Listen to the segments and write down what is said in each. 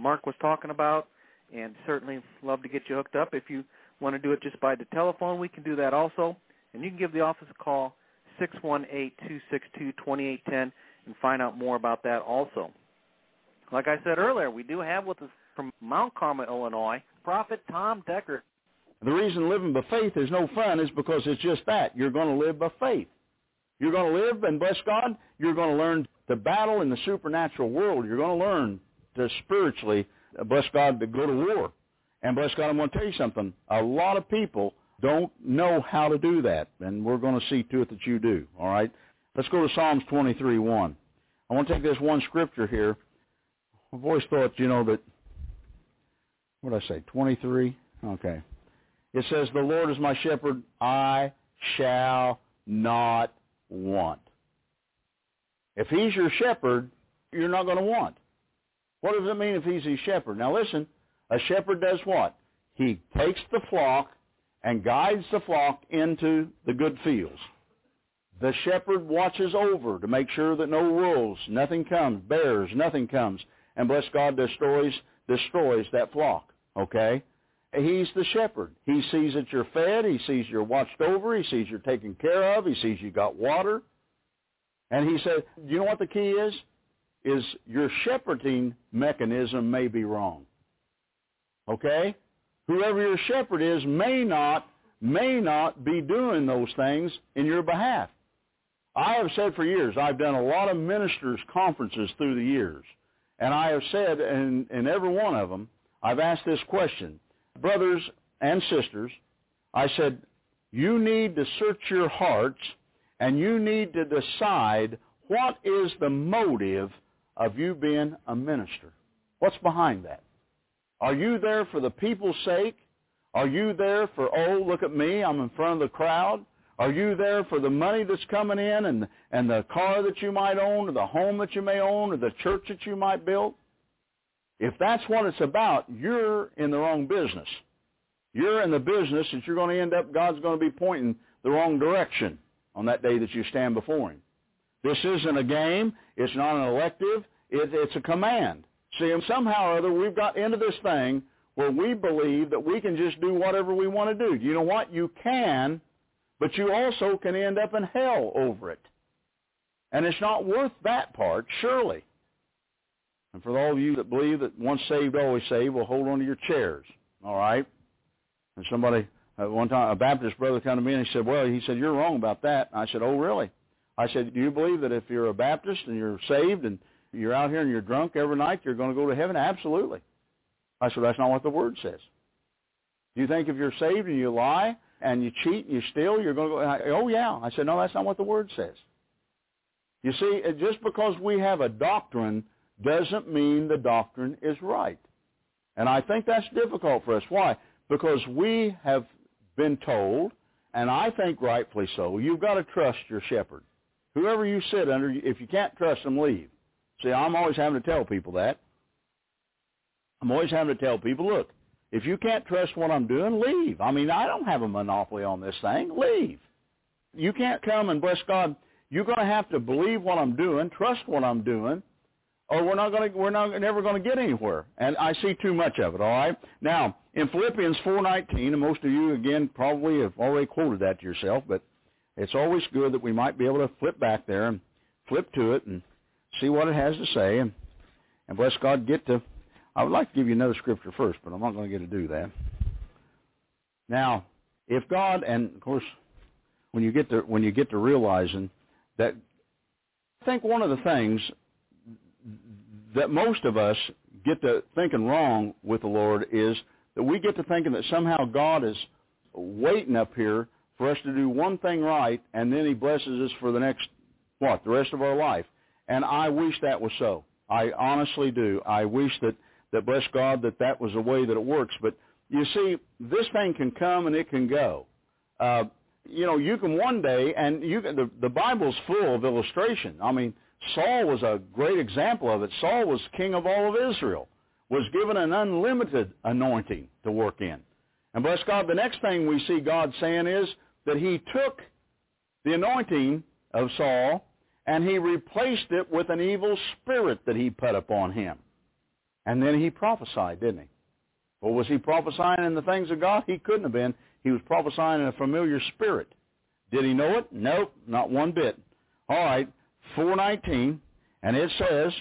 Mark was talking about, and certainly love to get you hooked up. If you want to do it just by the telephone, we can do that also. And you can give the office a call, 618-262-2810, and find out more about that also. Like I said earlier, we do have with us from Mount Carmel, Illinois, Prophet Tom Deckard. The reason living by faith is no fun is because it's just that. You're going to live by faith. You're going to live and bless God. You're going to learn to battle in the supernatural world. You're going to learn to spiritually, bless God, to go to war. And bless God, I'm going to tell you something. A lot of people don't know how to do that, and we're going to see to it that you do. All right? Let's go to Psalms 23:1. I want to take this one scripture here. I've always thought, you know, that what did I say? 23. Okay. It says, the Lord is my shepherd, I shall not want. If he's your shepherd, you're not going to want. What does it mean if he's a shepherd? Now listen, a shepherd does what? He takes the flock and guides the flock into the good fields. The shepherd watches over to make sure that no wolves, nothing comes, bears, nothing comes, and bless God destroys destroys that flock. Okay? He's the shepherd. He sees that you're fed. He sees you're watched over. He sees you're taken care of. He sees you got water. And he said, "Do you know what the key is? Is your shepherding mechanism may be wrong. Okay? Whoever your shepherd is may not, may not be doing those things in your behalf. I have said for years, I've done a lot of ministers' conferences through the years. And I have said in, in every one of them, I've asked this question brothers and sisters, I said, you need to search your hearts and you need to decide what is the motive of you being a minister. What's behind that? Are you there for the people's sake? Are you there for, oh, look at me, I'm in front of the crowd? Are you there for the money that's coming in and, and the car that you might own or the home that you may own or the church that you might build? If that's what it's about, you're in the wrong business. You're in the business that you're going to end up, God's going to be pointing the wrong direction on that day that you stand before him. This isn't a game. It's not an elective. It, it's a command. See, and somehow or other, we've got into this thing where we believe that we can just do whatever we want to do. You know what? You can, but you also can end up in hell over it. And it's not worth that part, surely. And for all of you that believe that once saved, always saved, will hold on to your chairs. All right? And somebody, uh, one time, a Baptist brother came to me and he said, well, he said, you're wrong about that. I said, oh, really? I said, do you believe that if you're a Baptist and you're saved and you're out here and you're drunk every night, you're going to go to heaven? Absolutely. I said, that's not what the Word says. Do you think if you're saved and you lie and you cheat and you steal, you're going to go, oh, yeah. I said, no, that's not what the Word says. You see, just because we have a doctrine doesn't mean the doctrine is right. And I think that's difficult for us. Why? Because we have been told, and I think rightfully so, you've got to trust your shepherd. Whoever you sit under, if you can't trust them, leave. See, I'm always having to tell people that. I'm always having to tell people, look, if you can't trust what I'm doing, leave. I mean, I don't have a monopoly on this thing. Leave. You can't come and bless God. You're going to have to believe what I'm doing, trust what I'm doing, or we're not going to we're not never going to get anywhere. And I see too much of it. All right. Now in Philippians 4:19, and most of you again probably have already quoted that to yourself, but it's always good that we might be able to flip back there and flip to it and see what it has to say, and and bless God get to. I would like to give you another scripture first, but I'm not going to get to do that. Now, if God, and of course, when you get to when you get to realizing that, I think one of the things that most of us get to thinking wrong with the Lord is that we get to thinking that somehow God is waiting up here for us to do one thing right, and then he blesses us for the next, what, the rest of our life. And I wish that was so. I honestly do. I wish that, that bless God, that that was the way that it works. But you see, this thing can come and it can go. Uh, you know, you can one day, and you can, the, the Bible's full of illustration. I mean, Saul was a great example of it. Saul was king of all of Israel, was given an unlimited anointing to work in. And bless God, the next thing we see God saying is that he took the anointing of Saul and he replaced it with an evil spirit that he put upon him. And then he prophesied, didn't he? Or was he prophesying in the things of God? He couldn't have been. He was prophesying in a familiar spirit. Did he know it? Nope, not one bit. All right, 4.19, and it says,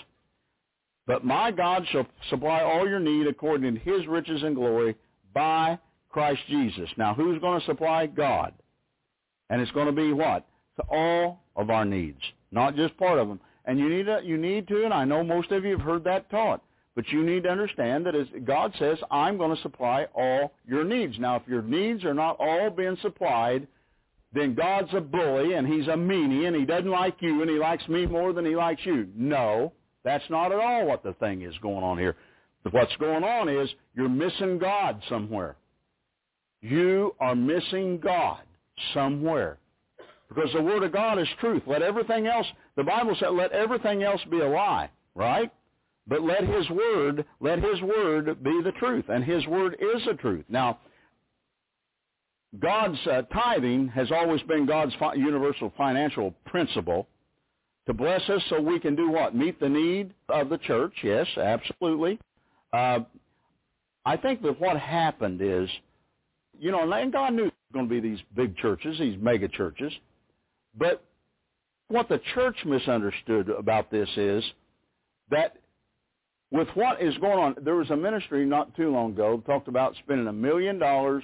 But my God shall supply all your need according to his riches and glory by Christ Jesus. Now, who's going to supply? God. And it's going to be what? To all of our needs, not just part of them. And you need to, you need to, and I know most of you have heard that taught, but you need to understand that as God says, I'm going to supply all your needs. Now, if your needs are not all being supplied, then God's a bully and he's a meanie and he doesn't like you and he likes me more than he likes you. No, that's not at all what the thing is going on here. What's going on is you're missing God somewhere. You are missing God somewhere. Because the Word of God is truth. Let everything else, the Bible said, let everything else be a lie, right? But let His Word, let His Word be the truth. And His Word is the truth. Now, God's uh, tithing has always been God's fi- universal financial principle to bless us so we can do what? Meet the need of the church. Yes, absolutely. Uh, I think that what happened is, you know, and God knew there were going to be these big churches, these mega churches, but what the church misunderstood about this is that with what is going on, there was a ministry not too long ago talked about spending a million dollars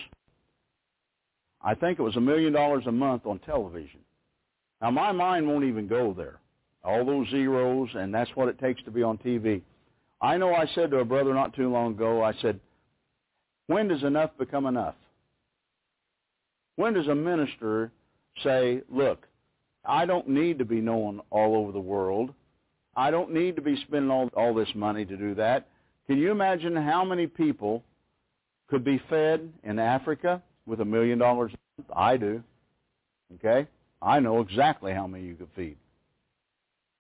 I think it was a million dollars a month on television. Now my mind won't even go there. All those zeros, and that's what it takes to be on TV. I know I said to a brother not too long ago, I said, when does enough become enough? When does a minister say, look, I don't need to be known all over the world. I don't need to be spending all, all this money to do that. Can you imagine how many people could be fed in Africa, with a million dollars? I do. Okay? I know exactly how many you could feed.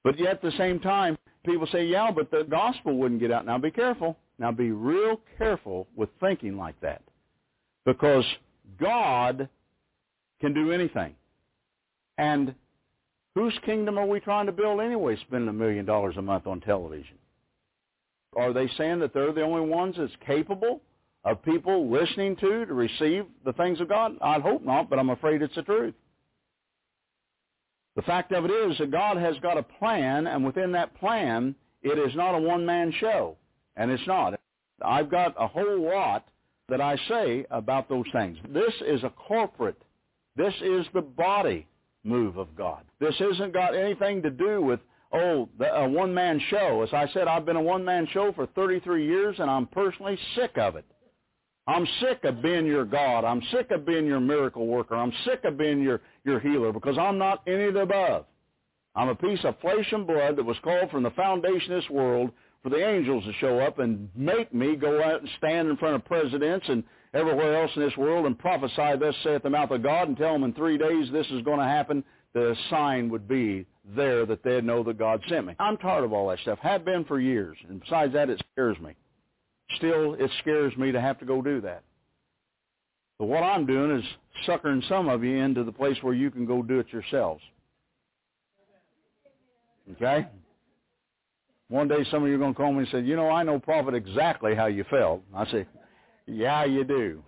But yet at the same time, people say, yeah, but the gospel wouldn't get out. Now be careful. Now be real careful with thinking like that. Because God can do anything. And whose kingdom are we trying to build anyway, spending a million dollars a month on television? Are they saying that they're the only ones that's capable of people listening to to receive the things of God? I'd hope not, but I'm afraid it's the truth. The fact of it is that God has got a plan, and within that plan, it is not a one-man show, and it's not. I've got a whole lot that I say about those things. This is a corporate, this is the body move of God. This hasn't got anything to do with, oh, the, a one-man show. As I said, I've been a one-man show for 33 years, and I'm personally sick of it. I'm sick of being your God. I'm sick of being your miracle worker. I'm sick of being your, your healer because I'm not any of the above. I'm a piece of flesh and blood that was called from the foundation of this world for the angels to show up and make me go out and stand in front of presidents and everywhere else in this world and prophesy thus saith the mouth of God and tell them in three days this is going to happen. The sign would be there that they'd know that God sent me. I'm tired of all that stuff. Have been for years. And besides that, it scares me still it scares me to have to go do that. But what I'm doing is suckering some of you into the place where you can go do it yourselves. Okay? One day some of you are going to call me and say, you know, I know, Prophet, exactly how you felt. I say, yeah, you do.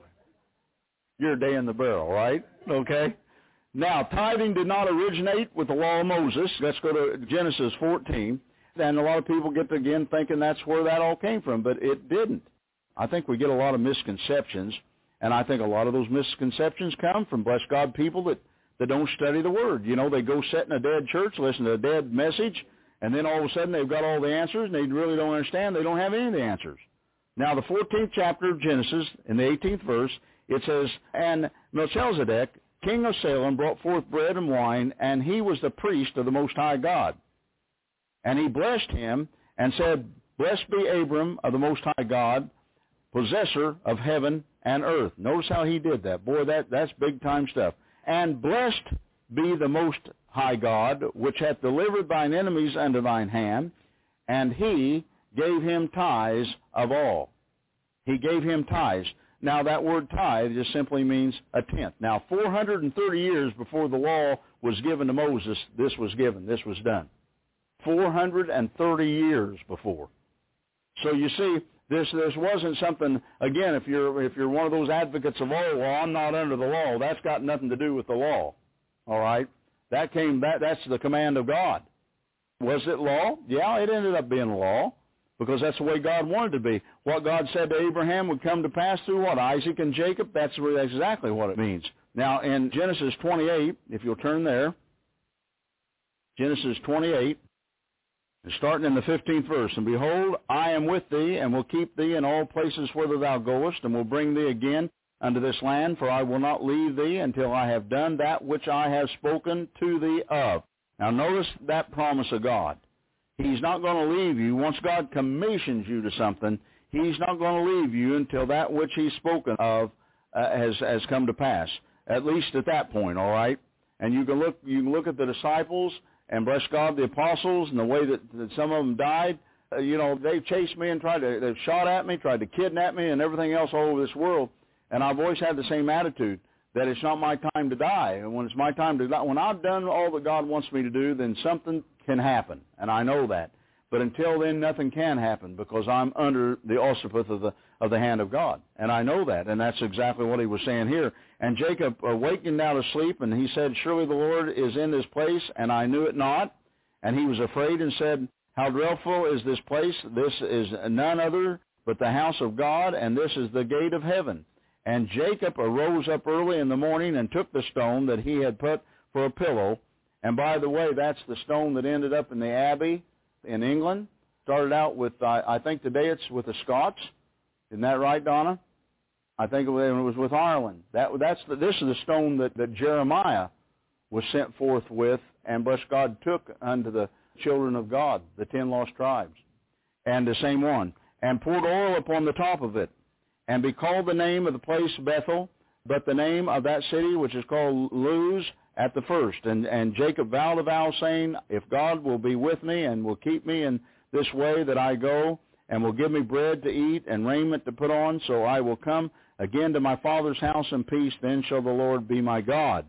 You're a day in the barrel, right? Okay? Now, tithing did not originate with the law of Moses. Let's go to Genesis 14 and a lot of people get to, again thinking that's where that all came from, but it didn't. I think we get a lot of misconceptions, and I think a lot of those misconceptions come from, bless God, people that, that don't study the Word. You know, they go sit in a dead church, listen to a dead message, and then all of a sudden they've got all the answers, and they really don't understand. They don't have any of the answers. Now, the 14th chapter of Genesis, in the 18th verse, it says, And Melchizedek, king of Salem, brought forth bread and wine, and he was the priest of the Most High God. And he blessed him and said, Blessed be Abram of the Most High God, possessor of heaven and earth. Notice how he did that. Boy, that, that's big time stuff. And blessed be the Most High God, which hath delivered thine enemies unto thine hand, and he gave him tithes of all. He gave him tithes. Now that word tithe just simply means a tenth. Now 430 years before the law was given to Moses, this was given, this was done. 430 years before. So you see, this this wasn't something. Again, if you're if you're one of those advocates of oh well, I'm not under the law. That's got nothing to do with the law. All right, that came that that's the command of God. Was it law? Yeah, it ended up being law because that's the way God wanted to be. What God said to Abraham would come to pass through what Isaac and Jacob. That's exactly what it means. Now in Genesis 28, if you'll turn there, Genesis 28. Starting in the 15th verse, And behold, I am with thee, and will keep thee in all places whither thou goest, and will bring thee again unto this land, for I will not leave thee until I have done that which I have spoken to thee of. Now notice that promise of God. He's not going to leave you. Once God commissions you to something, he's not going to leave you until that which he's spoken of uh, has has come to pass. At least at that point, all right. And you can look you can look at the disciples and bless God, the apostles, and the way that, that some of them died. Uh, you know, they've chased me and tried to they've shot at me, tried to kidnap me, and everything else all over this world. And I've always had the same attitude that it's not my time to die. And when it's my time to die, when I've done all that God wants me to do, then something can happen, and I know that. But until then, nothing can happen because I'm under the auspice of the of the hand of God, and I know that, and that's exactly what he was saying here. And Jacob awakened out of sleep, and he said, "Surely the Lord is in this place, and I knew it not." And he was afraid and said, "How dreadful is this place! This is none other but the house of God, and this is the gate of heaven." And Jacob arose up early in the morning and took the stone that he had put for a pillow. And by the way, that's the stone that ended up in the Abbey in England. Started out with, uh, I think today it's with the Scots. Isn't that right, Donna? I think it was with Ireland. That that's the, this is the stone that, that Jeremiah was sent forth with, and bless God took unto the children of God, the ten lost tribes, and the same one, and poured oil upon the top of it, and be called the name of the place Bethel, but the name of that city which is called Luz at the first. And, and Jacob vowed a vow saying, if God will be with me and will keep me in this way that I go, and will give me bread to eat and raiment to put on, so I will come again to my father's house in peace, then shall the Lord be my God.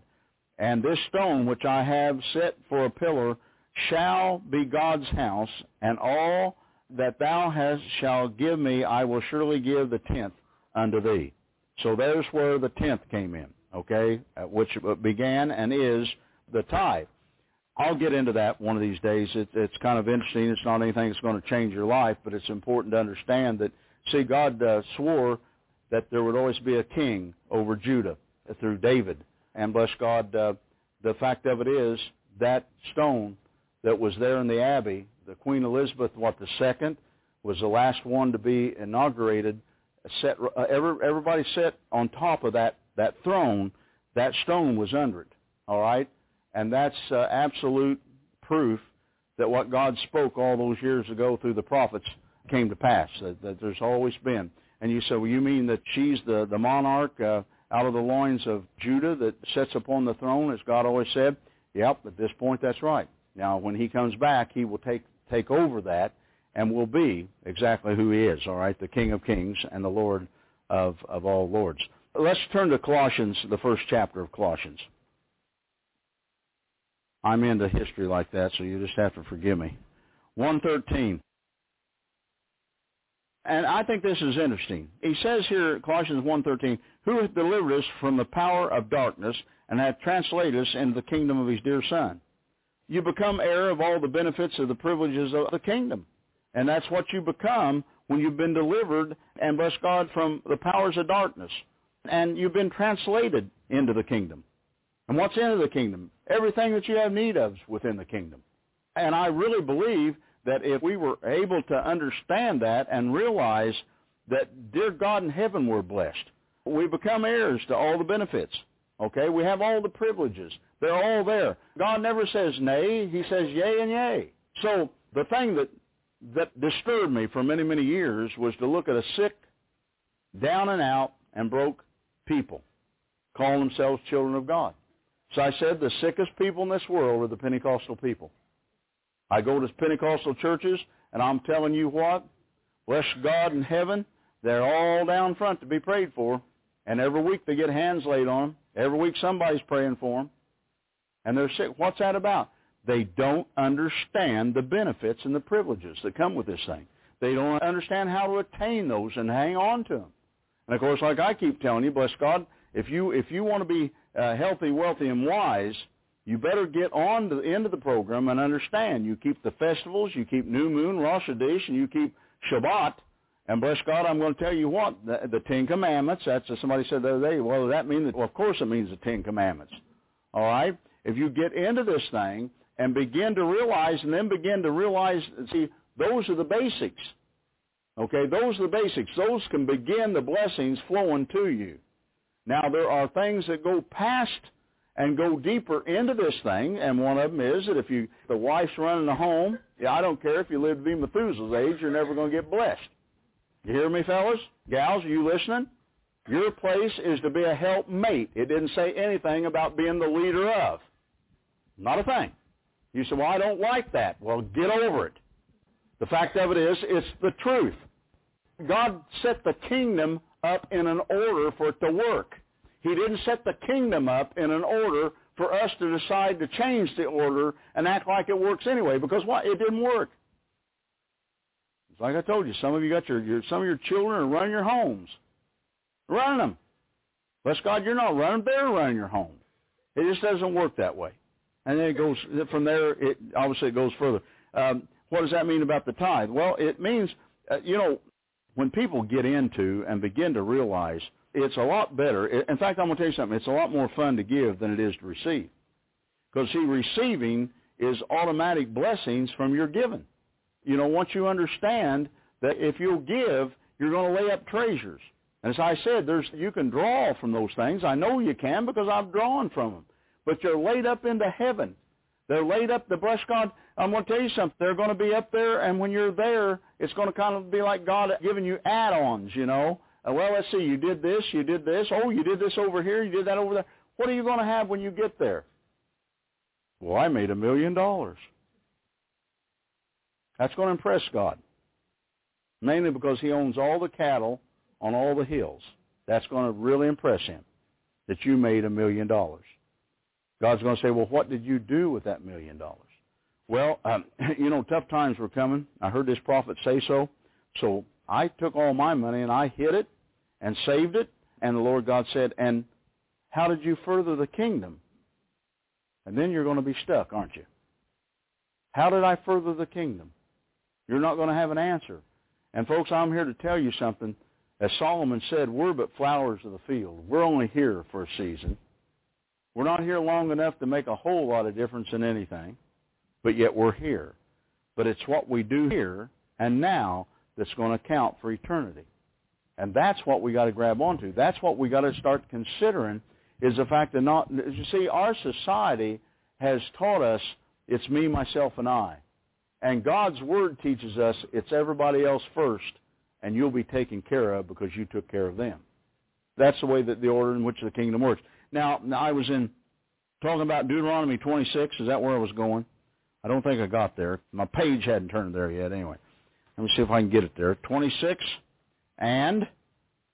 And this stone which I have set for a pillar shall be God's house, and all that thou hast shall give me, I will surely give the tenth unto thee. So there's where the tenth came in okay, uh, which began and is the tithe. I'll get into that one of these days. It, it's kind of interesting. It's not anything that's going to change your life, but it's important to understand that, see, God uh, swore that there would always be a king over Judah through David. And bless God, uh, the fact of it is that stone that was there in the abbey, the Queen Elizabeth, what, the second, was the last one to be inaugurated. Set, uh, every, everybody sat on top of that that throne, that stone was under it. All right? And that's uh, absolute proof that what God spoke all those years ago through the prophets came to pass, that, that there's always been. And you say, well, you mean that she's the, the monarch uh, out of the loins of Judah that sits upon the throne, as God always said? Yep, at this point, that's right. Now, when he comes back, he will take, take over that and will be exactly who he is, all right, the King of kings and the Lord of, of all lords let's turn to Colossians, the first chapter of Colossians. I'm into history like that, so you just have to forgive me. 113. And I think this is interesting. He says here, Colossians 1.13, who hath delivered us from the power of darkness and hath translated us into the kingdom of his dear Son. You become heir of all the benefits of the privileges of the kingdom. And that's what you become when you've been delivered and bless God from the powers of darkness and you've been translated into the kingdom. And what's into the kingdom? Everything that you have need of is within the kingdom. And I really believe that if we were able to understand that and realize that, dear God in heaven, we're blessed. We become heirs to all the benefits. Okay? We have all the privileges. They're all there. God never says nay. He says yea and yea. So the thing that, that disturbed me for many, many years was to look at a sick, down and out, and broke people call themselves children of God. So I said the sickest people in this world are the Pentecostal people. I go to Pentecostal churches, and I'm telling you what, bless God in heaven, they're all down front to be prayed for, and every week they get hands laid on them. Every week somebody's praying for them, and they're sick. What's that about? They don't understand the benefits and the privileges that come with this thing. They don't understand how to attain those and hang on to them. And of course, like I keep telling you, bless God, if you if you want to be uh, healthy, wealthy, and wise, you better get on to the end of the program and understand. You keep the festivals, you keep New Moon, Rosh Hashanah, and you keep Shabbat. And bless God, I'm going to tell you what, the, the Ten Commandments, that's somebody said the other day, well, does that mean that, well, of course it means the Ten Commandments. All right? If you get into this thing and begin to realize and then begin to realize, see, those are the basics. Okay, those are the basics. Those can begin the blessings flowing to you. Now, there are things that go past and go deeper into this thing, and one of them is that if you the wife's running the home, yeah, I don't care if you live to be Methuselah's age, you're never going to get blessed. You hear me, fellas? Gals, are you listening? Your place is to be a helpmate. It didn't say anything about being the leader of. Not a thing. You say, well, I don't like that. Well, get over it. The fact of it is, it's the truth. God set the kingdom up in an order for it to work. He didn't set the kingdom up in an order for us to decide to change the order and act like it works anyway, because what? It didn't work. It's like I told you, some of you got your, your some of your children are running your homes. Running them. Bless God, you're not running, they're running your home. It just doesn't work that way. And then it goes from there. It obviously it goes further. Um, what does that mean about the tithe? Well, it means uh, you know when people get into and begin to realize it's a lot better. In fact, I'm going to tell you something. It's a lot more fun to give than it is to receive. Because see, receiving is automatic blessings from your giving. You know, once you understand that if you'll give, you're going to lay up treasures. And as I said, there's you can draw from those things. I know you can because I've drawn from them. But you're laid up into heaven. They're laid up, the bless God. I'm going to tell you something. They're going to be up there, and when you're there, it's going to kind of be like God giving you add-ons, you know. Uh, well, let's see, you did this, you did this. Oh, you did this over here, you did that over there. What are you going to have when you get there? Well, I made a million dollars. That's going to impress God. Mainly because he owns all the cattle on all the hills. That's going to really impress him that you made a million dollars. God's going to say, well, what did you do with that million dollars? Well, um, you know, tough times were coming. I heard this prophet say so. So I took all my money and I hid it and saved it. And the Lord God said, and how did you further the kingdom? And then you're going to be stuck, aren't you? How did I further the kingdom? You're not going to have an answer. And folks, I'm here to tell you something. As Solomon said, we're but flowers of the field. We're only here for a season. We're not here long enough to make a whole lot of difference in anything, but yet we're here. But it's what we do here and now that's going to count for eternity. And that's what we got to grab onto. That's what we got to start considering is the fact that not, you see, our society has taught us it's me, myself, and I. And God's Word teaches us it's everybody else first, and you'll be taken care of because you took care of them. That's the way that the order in which the kingdom works. Now, I was in talking about Deuteronomy 26. Is that where I was going? I don't think I got there. My page hadn't turned there yet. Anyway, let me see if I can get it there. 26 and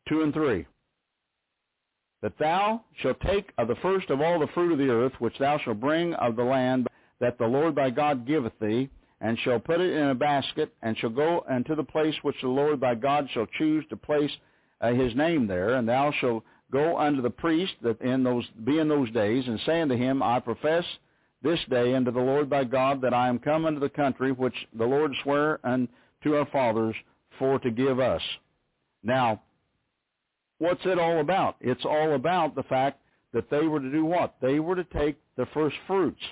2 and 3. That thou shalt take of the first of all the fruit of the earth, which thou shalt bring of the land that the Lord thy God giveth thee, and shall put it in a basket, and shall go unto the place which the Lord thy God shall choose to place uh, his name there, and thou shalt go unto the priest that in those be in those days, and say unto him, I profess this day unto the Lord thy God that I am come unto the country which the Lord sware unto our fathers for to give us. Now, what's it all about? It's all about the fact that they were to do what? They were to take the first fruits.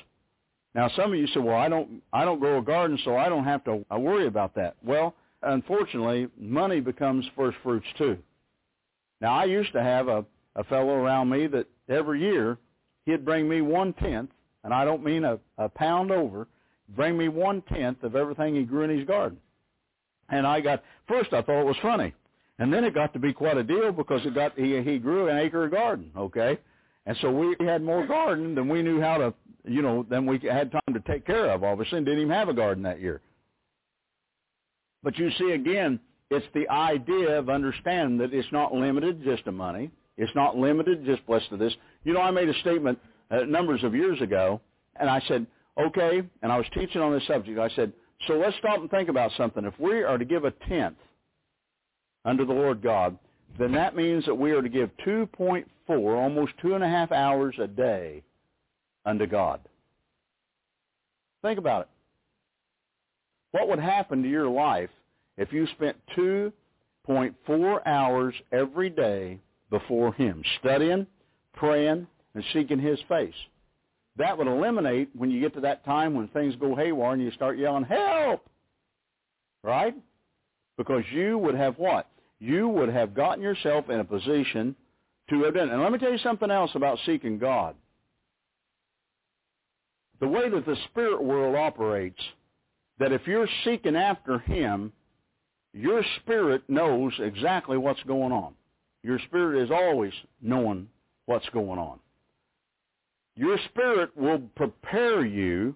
Now, some of you say, "Well, I don't, I don't grow a garden, so I don't have to worry about that." Well, unfortunately, money becomes first fruits too. Now, I used to have a, a fellow around me that every year he'd bring me one tenth, and I don't mean a, a pound over, bring me one tenth of everything he grew in his garden. And I got first I thought it was funny, and then it got to be quite a deal because it got he he grew an acre of garden, okay, and so we had more garden than we knew how to, you know, than we had time to take care of. Obviously, and didn't even have a garden that year. But you see again, it's the idea of understanding that it's not limited just to money. It's not limited just blessed to this. You know, I made a statement uh, numbers of years ago, and I said, okay, and I was teaching on this subject. I said, so let's stop and think about something. If we are to give a tenth under the Lord God, then that means that we are to give 2.4, almost two and a half hours a day unto God. Think about it. What would happen to your life if you spent 2.4 hours every day before him, studying, praying, and seeking his face. That would eliminate when you get to that time when things go haywire and you start yelling, help! Right? Because you would have what? You would have gotten yourself in a position to have done. And let me tell you something else about seeking God. The way that the spirit world operates, that if you're seeking after him, your spirit knows exactly what's going on. Your spirit is always knowing what's going on. Your spirit will prepare you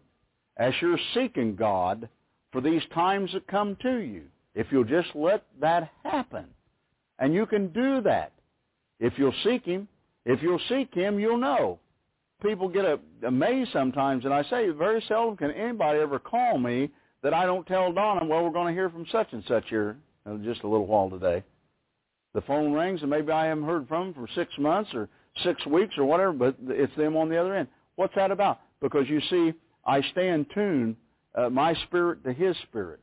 as you're seeking God for these times that come to you. If you'll just let that happen. And you can do that. If you'll seek him, if you'll seek him, you'll know. People get amazed sometimes, and I say very seldom can anybody ever call me that I don't tell Donna, well, we're going to hear from such and such here in just a little while today. The phone rings, and maybe I haven't heard from them for six months or six weeks or whatever, but it's them on the other end. What's that about? Because you see, I stay in tune, uh, my spirit to his spirit.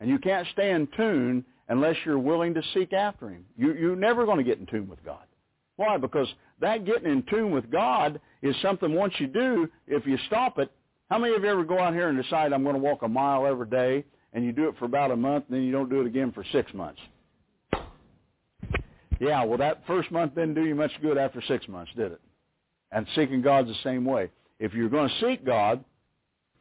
And you can't stay in tune unless you're willing to seek after him. You, you're never going to get in tune with God. Why? Because that getting in tune with God is something once you do, if you stop it, how many of you ever go out here and decide I'm going to walk a mile every day and you do it for about a month and then you don't do it again for six months? Yeah, well that first month didn't do you much good after six months, did it? And seeking God's the same way. If you're going to seek God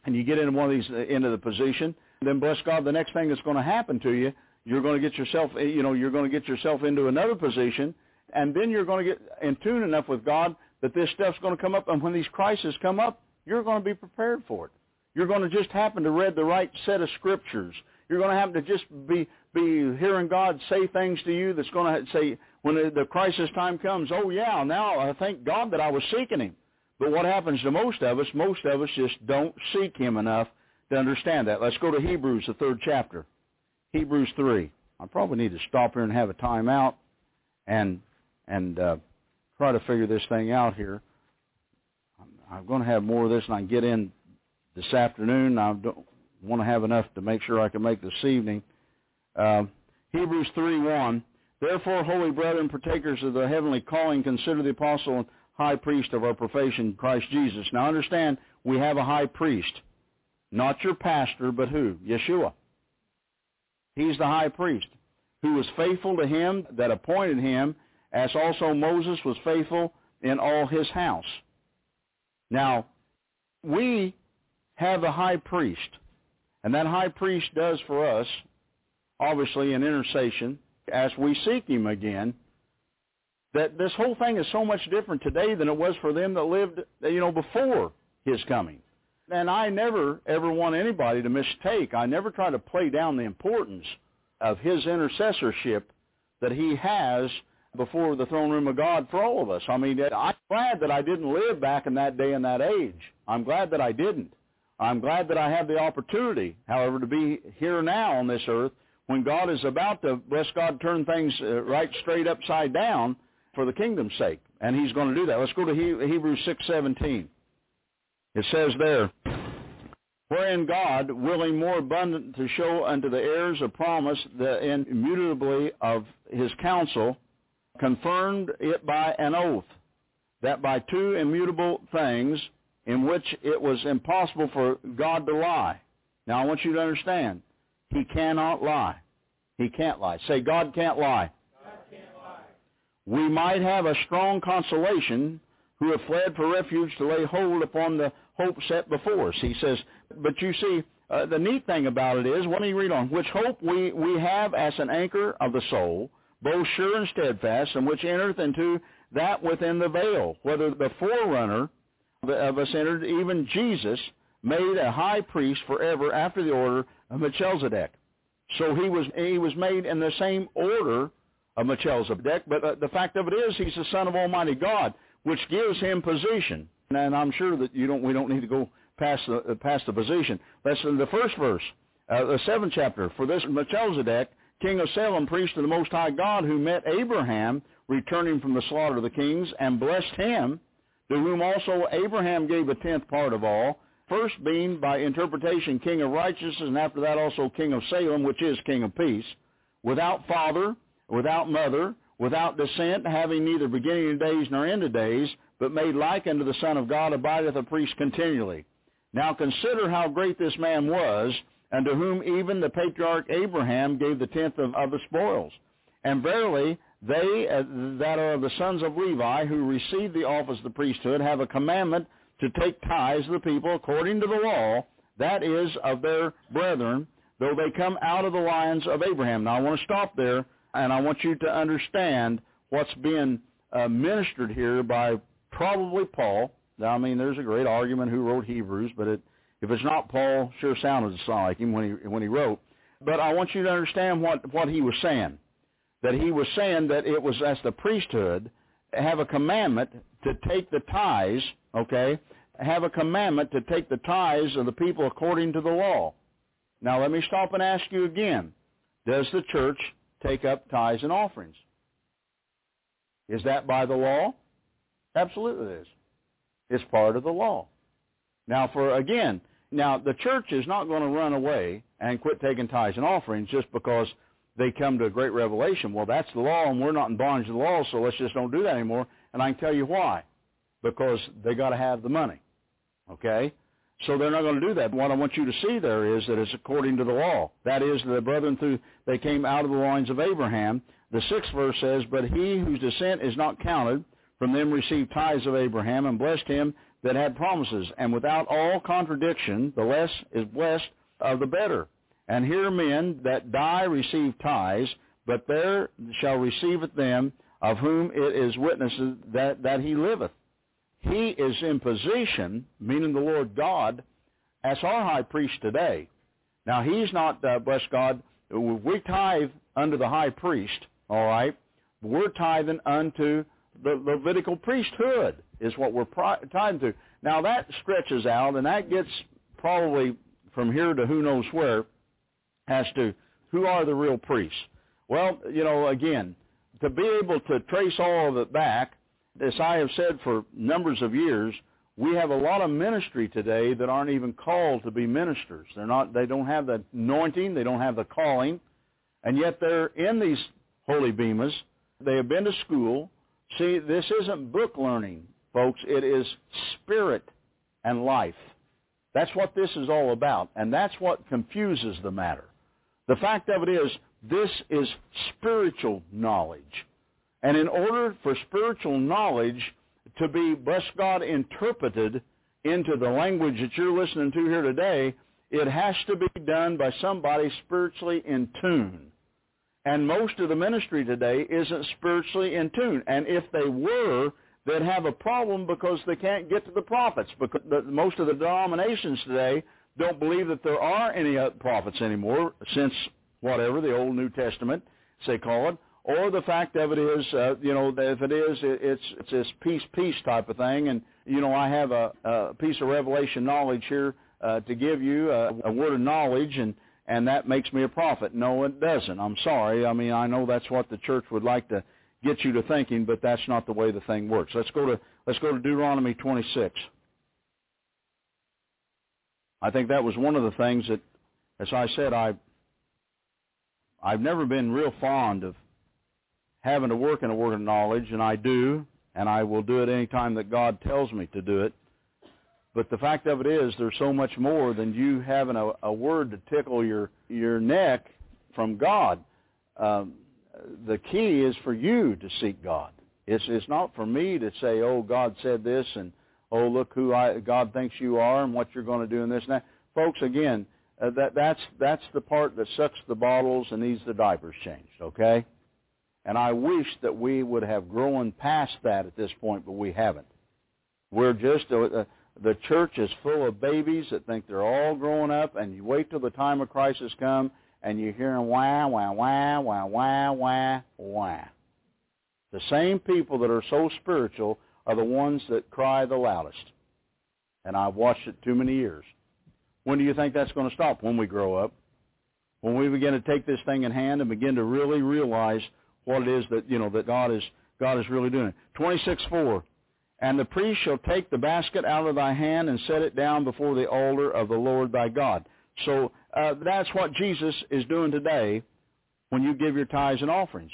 and you get into one of these uh, into the position, then bless God, the next thing that's going to happen to you, you're going to get yourself, eh, you know, you're going to get yourself into another position, and then you're going to get in tune enough with God that this stuff's going to come up, and when these crises come up, you're going to be prepared for it. You're going to just happen to read the right set of scriptures. You're going to happen to just be be hearing God say things to you that's going to say when the, crisis time comes, oh yeah, now I thank God that I was seeking him. But what happens to most of us, most of us just don't seek him enough to understand that. Let's go to Hebrews, the third chapter. Hebrews 3. I probably need to stop here and have a time out and, and uh, try to figure this thing out here. I'm going to have more of this and I can get in this afternoon. I don't want to have enough to make sure I can make this evening. Uh, Hebrews 3.1 Therefore, holy brethren, partakers of the heavenly calling, consider the apostle and high priest of our profession, Christ Jesus. Now understand, we have a high priest. Not your pastor, but who? Yeshua. He's the high priest who was faithful to him that appointed him, as also Moses was faithful in all his house. Now, we have a high priest, and that high priest does for us, obviously, an intercession as we seek him again. That this whole thing is so much different today than it was for them that lived, you know, before his coming. And I never ever want anybody to mistake. I never try to play down the importance of his intercessorship that he has before the throne room of God for all of us. I mean, I'm glad that I didn't live back in that day and that age. I'm glad that I didn't. I'm glad that I have the opportunity, however, to be here now on this earth when God is about to, bless God, turn things uh, right straight upside down for the kingdom's sake. And he's going to do that. Let's go to Hebrews 6.17. It says there, wherein God, willing more abundant to show unto the heirs of promise the immutably of his counsel, confirmed it by an oath, that by two immutable things in which it was impossible for God to lie. Now I want you to understand, he cannot lie. He can't lie. Say, God can't lie. God can't lie. We might have a strong consolation who have fled for refuge to lay hold upon the hope set before us. He says, but you see, uh, the neat thing about it is, what do you read on? Which hope we, we have as an anchor of the soul, both sure and steadfast, and which entereth into that within the veil, whether the forerunner of us entered, even Jesus, made a high priest forever after the order of Melchizedek. So he was he was made in the same order of Melchizedek, but uh, the fact of it is he's the son of Almighty God, which gives him position. And I'm sure that you don't we don't need to go past the uh, past the position. That's in the first verse, uh, the seventh chapter. For this Melchizedek, king of Salem, priest of the Most High God, who met Abraham returning from the slaughter of the kings and blessed him, to whom also Abraham gave a tenth part of all, first being by interpretation king of righteousness, and after that also king of Salem, which is king of peace, without father, without mother, without descent, having neither beginning of days nor end of days, but made like unto the Son of God, abideth a priest continually. Now consider how great this man was, and to whom even the patriarch Abraham gave the tenth of, of the spoils. And verily, they uh, that are the sons of Levi, who receive the office of the priesthood, have a commandment to take tithes of the people according to the law, that is, of their brethren, though they come out of the lines of Abraham. Now I want to stop there, and I want you to understand what's being uh, ministered here by probably Paul. Now, I mean, there's a great argument who wrote Hebrews, but it, if it's not Paul, sure sounded like him when he when he wrote. But I want you to understand what what he was saying. That he was saying that it was as the priesthood have a commandment to take the tithes, okay, have a commandment to take the tithes of the people according to the law. Now let me stop and ask you again. Does the church take up tithes and offerings? Is that by the law? Absolutely it is. It's part of the law. Now for, again, now the church is not going to run away and quit taking tithes and offerings just because they come to a great revelation. Well, that's the law and we're not in bondage to the law, so let's just don't do that anymore. And I can tell you why. Because they got to have the money. Okay? So they're not going to do that. What I want you to see there is that it's according to the law. That is, the brethren through they came out of the loins of Abraham. The sixth verse says, But he whose descent is not counted from them received tithes of Abraham and blessed him that had promises. And without all contradiction, the less is blessed of the better. And here men that die receive tithes, but there shall receive it them of whom it is witnesses that, that he liveth. He is in position, meaning the Lord God, as our high priest today. Now, he's not, uh, bless God, we tithe under the high priest, all right? We're tithing unto the Levitical priesthood is what we're tithing to. Now, that stretches out, and that gets probably from here to who knows where as to who are the real priests. Well, you know, again, to be able to trace all of it back, as I have said for numbers of years, we have a lot of ministry today that aren't even called to be ministers. They're not they don't have the anointing, they don't have the calling, and yet they're in these holy bemas. They have been to school. See, this isn't book learning, folks. It is spirit and life. That's what this is all about, and that's what confuses the matter. The fact of it is, this is spiritual knowledge. And in order for spiritual knowledge to be, bless God, interpreted into the language that you're listening to here today, it has to be done by somebody spiritually in tune. And most of the ministry today isn't spiritually in tune. And if they were, they'd have a problem because they can't get to the prophets. Because the, most of the denominations today don't believe that there are any prophets anymore since whatever the Old New Testament, they call it, or the fact of it is, uh, you know, if it is, it, it's it's this peace peace type of thing, and you know, I have a, a piece of revelation knowledge here uh, to give you, a, a word of knowledge, and and that makes me a prophet. No, it doesn't. I'm sorry. I mean, I know that's what the church would like to get you to thinking, but that's not the way the thing works. Let's go to let's go to Deuteronomy 26. I think that was one of the things that, as I said, I, I've never been real fond of having to work in a word of knowledge, and I do, and I will do it any time that God tells me to do it. But the fact of it is, there's so much more than you having a, a word to tickle your your neck from God. Um, the key is for you to seek God. It's it's not for me to say, "Oh, God said this," and oh, look who I, God thinks you are and what you're going to do in this that. Folks, again, uh, that, that's, that's the part that sucks the bottles and needs the diapers changed, okay? And I wish that we would have grown past that at this point, but we haven't. We're just, uh, uh, the church is full of babies that think they're all growing up, and you wait till the time of crisis come, and you hear them wah, wah, wah, wah, wah, wah, wah. The same people that are so spiritual are the ones that cry the loudest. And I've watched it too many years. When do you think that's going to stop? When we grow up. When we begin to take this thing in hand and begin to really realize what it is that, you know, that God is, God is really doing. 26.4. And the priest shall take the basket out of thy hand and set it down before the altar of the Lord thy God. So uh, that's what Jesus is doing today when you give your tithes and offerings.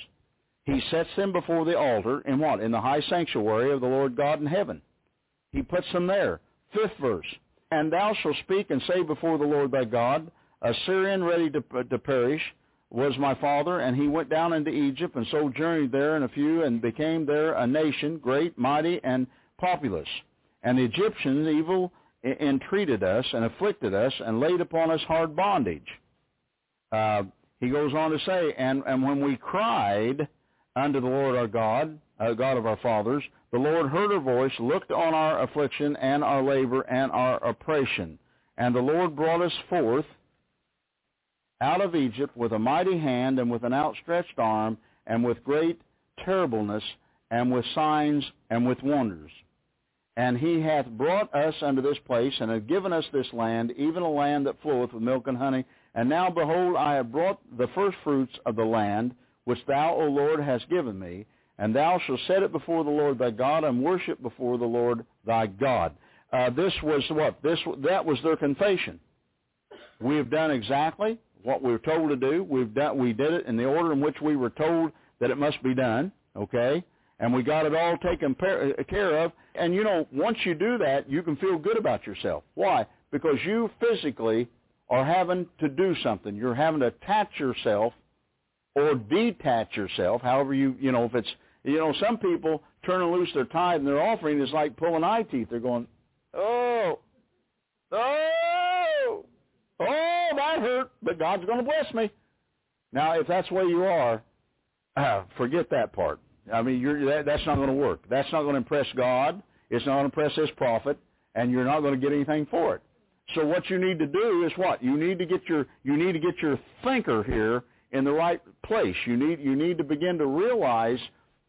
He sets them before the altar in what? In the high sanctuary of the Lord God in heaven. He puts them there. Fifth verse. And thou shalt speak and say before the Lord thy God, a Syrian ready to, to perish was my father, and he went down into Egypt and so journeyed there in a few and became there a nation, great, mighty, and populous. And the Egyptians evil entreated us and afflicted us and laid upon us hard bondage. Uh, he goes on to say, and, and when we cried, unto the Lord our God, uh, God of our fathers. The Lord heard our voice, looked on our affliction and our labor and our oppression. And the Lord brought us forth out of Egypt with a mighty hand and with an outstretched arm and with great terribleness and with signs and with wonders. And he hath brought us unto this place and hath given us this land, even a land that floweth with milk and honey. And now, behold, I have brought the first fruits of the land, which thou, O Lord, hast given me, and thou shalt set it before the Lord thy God, and worship before the Lord thy God. Uh, this was what? This that was their confession. We have done exactly what we were told to do. We've done. We did it in the order in which we were told that it must be done. Okay, and we got it all taken uh, care of. And you know, once you do that, you can feel good about yourself. Why? Because you physically are having to do something. You're having to attach yourself or detach yourself, however you, you know, if it's, you know, some people turning loose their tithe and their offering is like pulling eye teeth. They're going, oh, oh, oh, that hurt, but God's going to bless me. Now, if that's way you are, uh, forget that part. I mean, you're, that, that's not going to work. That's not going to impress God. It's not going to impress this prophet, and you're not going to get anything for it. So what you need to do is what? You need to get your you need to get your thinker here in the right place. You need you need to begin to realize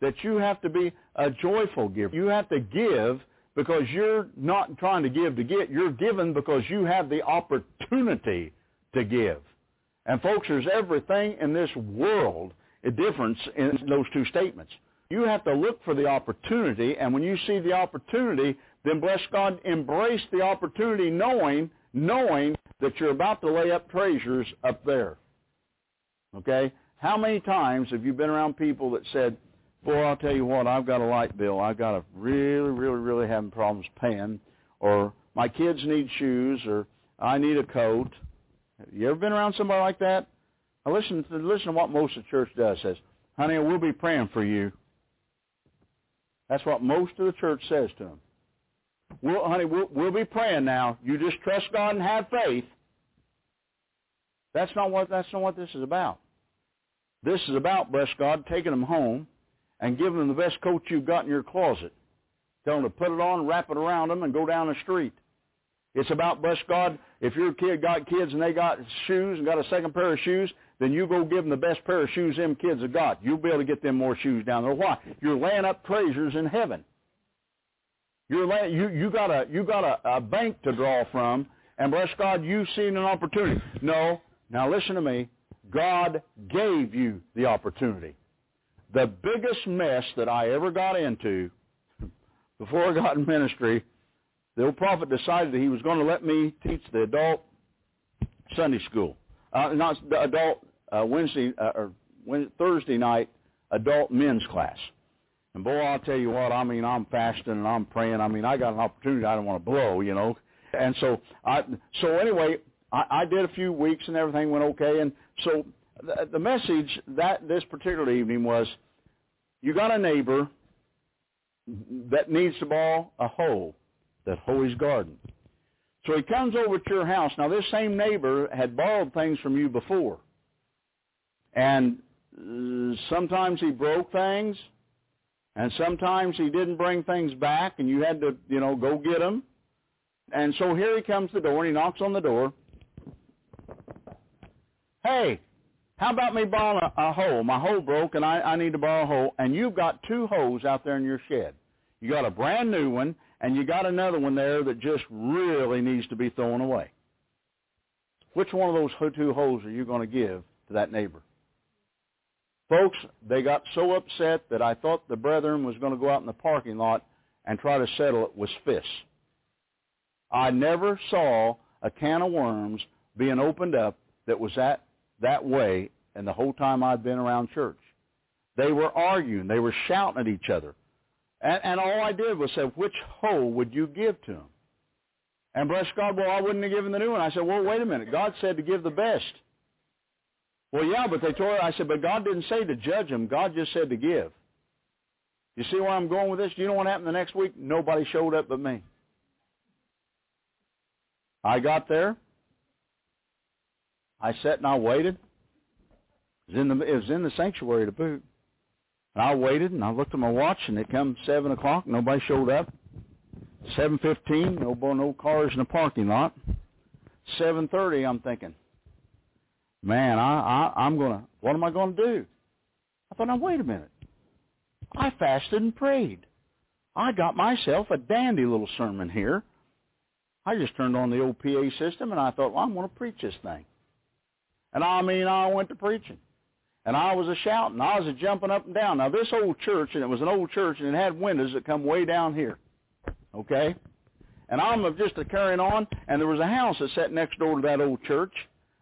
that you have to be a joyful giver. You have to give because you're not trying to give to get. You're giving because you have the opportunity to give. And folks, there's everything in this world a difference in those two statements. You have to look for the opportunity, and when you see the opportunity, then bless God, embrace the opportunity knowing, knowing that you're about to lay up treasures up there. Okay? How many times have you been around people that said, boy, I'll tell you what, I've got a light bill. I've got a really, really, really having problems paying, or my kids need shoes, or I need a coat. You ever been around somebody like that? Now listen to listen to what most of the church does. Says, honey, we'll be praying for you. That's what most of the church says to them. We'll, honey, we'll, we'll be praying now. You just trust God and have faith. That's not what that's not what this is about. This is about, bless God, taking them home and giving them the best coat you've got in your closet. Telling them to put it on, wrap it around them, and go down the street. It's about, bless God, if your kid got kids and they got shoes and got a second pair of shoes, then you go give them the best pair of shoes them kids have got. You'll be able to get them more shoes down there. Why? You're laying up treasures in heaven. You're laying, you you got a you got a, a bank to draw from, and bless God, you've seen an opportunity. No, now listen to me. God gave you the opportunity. The biggest mess that I ever got into before I got in ministry, the old prophet decided that he was going to let me teach the adult Sunday school uh, not the adult uh, Wednesday uh, or Wednesday, Thursday night adult men's class. And boy, I'll tell you what, I mean, I'm fasting and I'm praying. I mean, I got an opportunity I don't want to blow, you know. And so I, so anyway, I, I did a few weeks and everything went okay. And so the, the message that this particular evening was, you got a neighbor that needs to borrow a hoe that hoe his garden. So he comes over to your house. Now, this same neighbor had borrowed things from you before. And uh, sometimes he broke things, and sometimes he didn't bring things back, and you had to, you know, go get them. And so here he comes to the door, and he knocks on the door. Hey, how about me borrowing a, a hoe? My hoe broke, and I, I need to borrow a hoe. And you've got two hoes out there in your shed. You got a brand new one, and you got another one there that just really needs to be thrown away. Which one of those two holes are you going to give to that neighbor? Folks, they got so upset that I thought the brethren was going to go out in the parking lot and try to settle it with fists. I never saw a can of worms being opened up that was that, that way and the whole time I'd been around church. They were arguing. They were shouting at each other. And, and all I did was say, which hole would you give to him? And bless God, well, I wouldn't have given the new one. I said, well, wait a minute. God said to give the best. Well, yeah, but they told her, I said, but God didn't say to judge them. God just said to give. You see where I'm going with this? Do you know what happened the next week? Nobody showed up but me. I got there. I sat and I waited. It was in the, it was in the sanctuary to boot. And I waited, and I looked at my watch, and it come 7 o'clock. Nobody showed up. 7.15, no, no cars in the parking lot. 7.30, I'm thinking, man, I, I, I'm to, what am I to do? I thought, now, wait a minute. I fasted and prayed. I got myself a dandy little sermon here. I just turned on the old PA system, and I thought, well, I'm going to preach this thing. And I mean, I went to preaching. And I was a shouting. I was a jumping up and down. Now, this old church, and it was an old church, and it had windows that come way down here. Okay? And I'm just a carrying on, and there was a house that sat next door to that old church,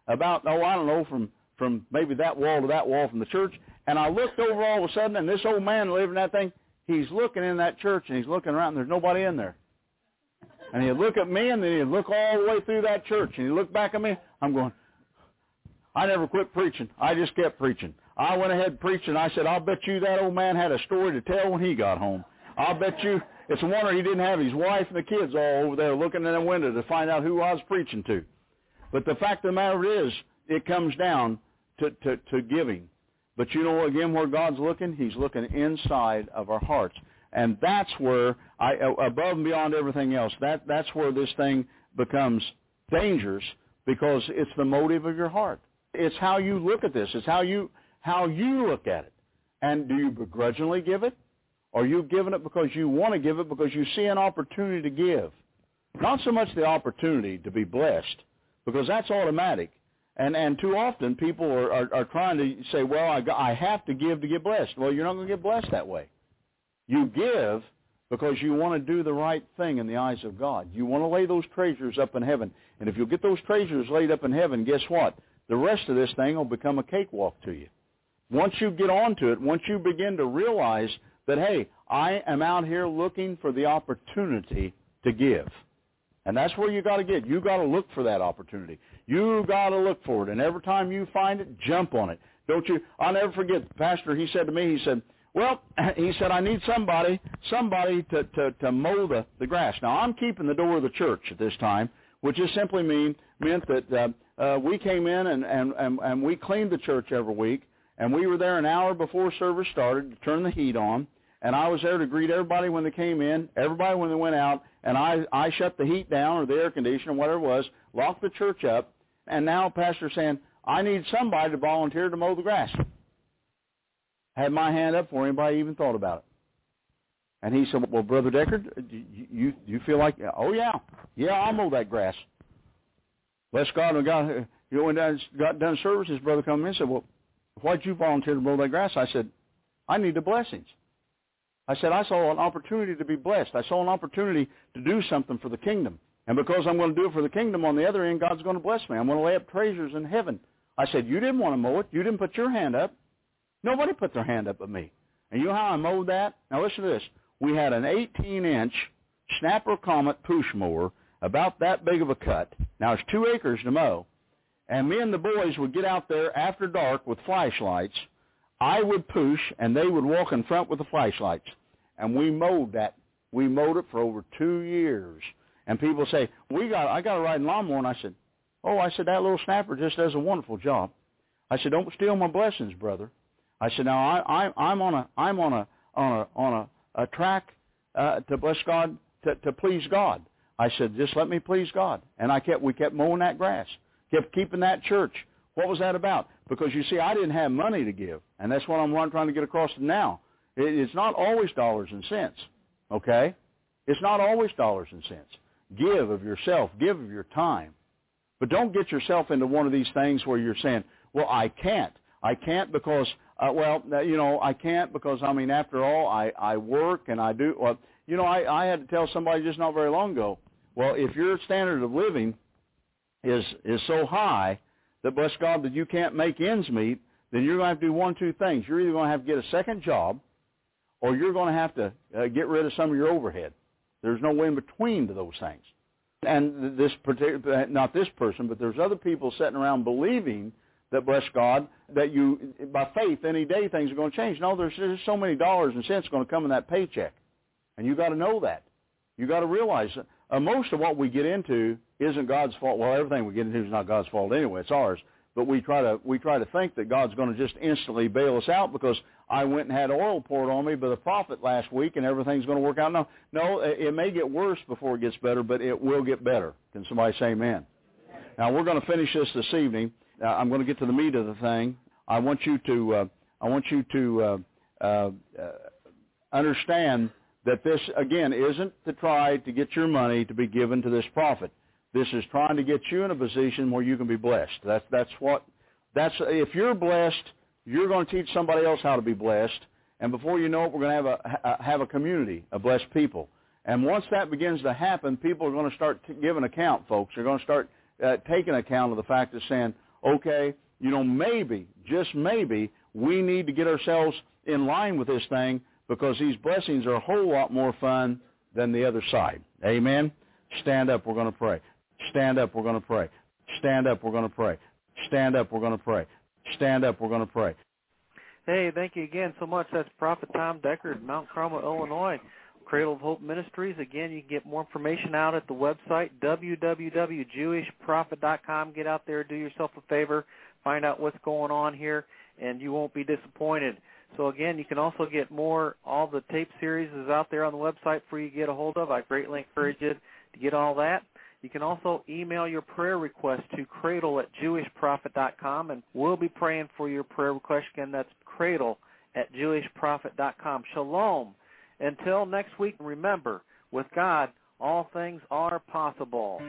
about, oh, I don't know, from, from maybe that wall to that wall from the church. And I looked over all of a sudden, and this old man living in that thing, he's looking in that church, and he's looking around, and there's nobody in there. And he'd look at me, and then he'd look all the way through that church, and he'd look back at me. I'm going, I never quit preaching. I just kept preaching. I went ahead preaching. I said, I'll bet you that old man had a story to tell when he got home. I'll bet you it's a wonder he didn't have his wife and the kids all over there looking in the window to find out who I was preaching to. But the fact of the matter is, it comes down to, to, to giving. But you know, again, where God's looking, he's looking inside of our hearts. And that's where, I, above and beyond everything else, that, that's where this thing becomes dangerous because it's the motive of your heart. It's how you look at this. It's how you, how you look at it. And do you begrudgingly give it? Are you giving it because you want to give it because you see an opportunity to give? Not so much the opportunity to be blessed, because that's automatic. And and too often people are, are, are trying to say, well, I, I have to give to get blessed. Well, you're not going to get blessed that way. You give because you want to do the right thing in the eyes of God. You want to lay those treasures up in heaven. And if you get those treasures laid up in heaven, guess what? The rest of this thing will become a cakewalk to you. Once you get onto it, once you begin to realize that, hey, I am out here looking for the opportunity to give. And that's where you got to get. You got to look for that opportunity. You got to look for it. And every time you find it, jump on it. Don't you? I'll never forget. The pastor, he said to me, he said, well, he said, I need somebody, somebody to, to, to mow the, the grass. Now, I'm keeping the door of the church at this time, which just simply mean, meant that uh, uh, we came in and, and, and, and we cleaned the church every week, and we were there an hour before service started to turn the heat on, and I was there to greet everybody when they came in, everybody when they went out, and I, I shut the heat down or the air conditioner, whatever it was, locked the church up, and now Pastor saying, I need somebody to volunteer to mow the grass. Had my hand up before anybody even thought about it. And he said, well, Brother Deckard, you, you, you feel like, oh, yeah, yeah, I'll mow that grass. Bless God, we got, you know, when I got done service, his brother come in and said, well, why'd you volunteer to mow that grass? I said, I need the blessings. I said, I saw an opportunity to be blessed. I saw an opportunity to do something for the kingdom. And because I'm going to do it for the kingdom on the other end, God's going to bless me. I'm going to lay up treasures in heaven. I said, you didn't want to mow it. You didn't put your hand up. Nobody put their hand up at me. And you know how I mowed that? Now listen to this. We had an 18-inch Snapper Comet push mower, about that big of a cut. Now it's two acres to mow. And me and the boys would get out there after dark with flashlights – I would push, and they would walk in front with the flashlights. And we mowed that. We mowed it for over two years. And people say, "We got, I got a riding lawnmower," and I said, "Oh, I said that little snapper just does a wonderful job." I said, "Don't steal my blessings, brother." I said, "Now I, I I'm on a, I'm on a, on a, on a, a track uh, to bless God, to, to please God." I said, "Just let me please God." And I kept, we kept mowing that grass, kept keeping that church. What was that about? Because you see, I didn't have money to give, and that's what I'm trying to get across now. It's not always dollars and cents, okay? It's not always dollars and cents. Give of yourself, give of your time. But don't get yourself into one of these things where you're saying, well, I can't. I can't because, uh, well, you know, I can't because, I mean, after all, I, I work and I do, well, you know, I, I had to tell somebody just not very long ago, well, if your standard of living is, is so high that bless God that you can't make ends meet, then you're going to have to do one two things. You're either going to have to get a second job, or you're going to have to uh, get rid of some of your overhead. There's no way in between to those things. And this particular, uh, not this person, but there's other people sitting around believing that bless God that you by faith any day things are going to change. No, there's, there's so many dollars and cents going to come in that paycheck, and you got to know that. You got to realize that uh, most of what we get into isn't God's fault. Well, everything we get into is not God's fault anyway. It's ours. but we try to we try to think that God's going to just instantly bail us out because I went and had oil poured on me by the prophet last week and everything's going to work out. No, no, it may get worse before it gets better, but it will get better. Can somebody say amen? Now we're going to finish this this evening. Uh, I'm going to get to the meat of the thing. I want you to uh, I want you to uh, uh, uh understand that this again isn't to try to get your money to be given to this prophet. This is trying to get you in a position where you can be blessed. That's that's what that's if you're blessed, you're going to teach somebody else how to be blessed, and before you know it, we're going to have a have a community of blessed people. And once that begins to happen, people are going to start giving account, folks. They're going to start uh, taking account of the fact of saying, okay, you know, maybe, just maybe, we need to get ourselves in line with this thing because these blessings are a whole lot more fun than the other side. Amen? Stand up, we're going to pray. Stand up, we're going to pray. Stand up, we're going to pray. Stand up, we're going to pray. Stand up, we're going to pray. Hey, thank you again so much. That's Prophet Tom Deckard, Mount Carmel, Illinois. Cradle of Hope Ministries. Again, you can get more information out at the website, www.jewishprophet.com. Get out there, do yourself a favor, find out what's going on here, and you won't be disappointed. So again, you can also get more, all the tape series is out there on the website for you to get a hold of. I greatly encourage you to get all that. You can also email your prayer request to cradle at jewishprophet.com, and we'll be praying for your prayer request. Again, that's cradle at jewishprophet.com. Shalom. Until next week, remember, with God, all things are possible.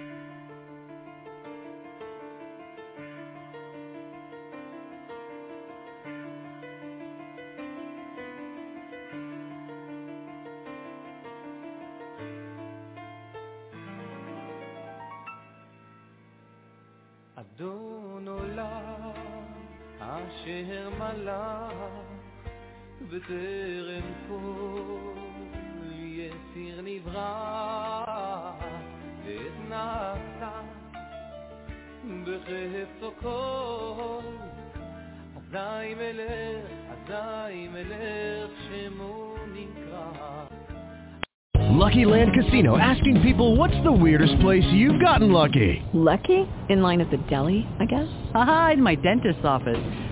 בטרם כל יציר נברא ואת נעשה בחפצו כל אזי מלך, אזי מלך שמו נקרא Lucky Land Casino asking people what's the weirdest place you've gotten lucky? Lucky? In line at the deli, I guess? Aha, in my dentist's office.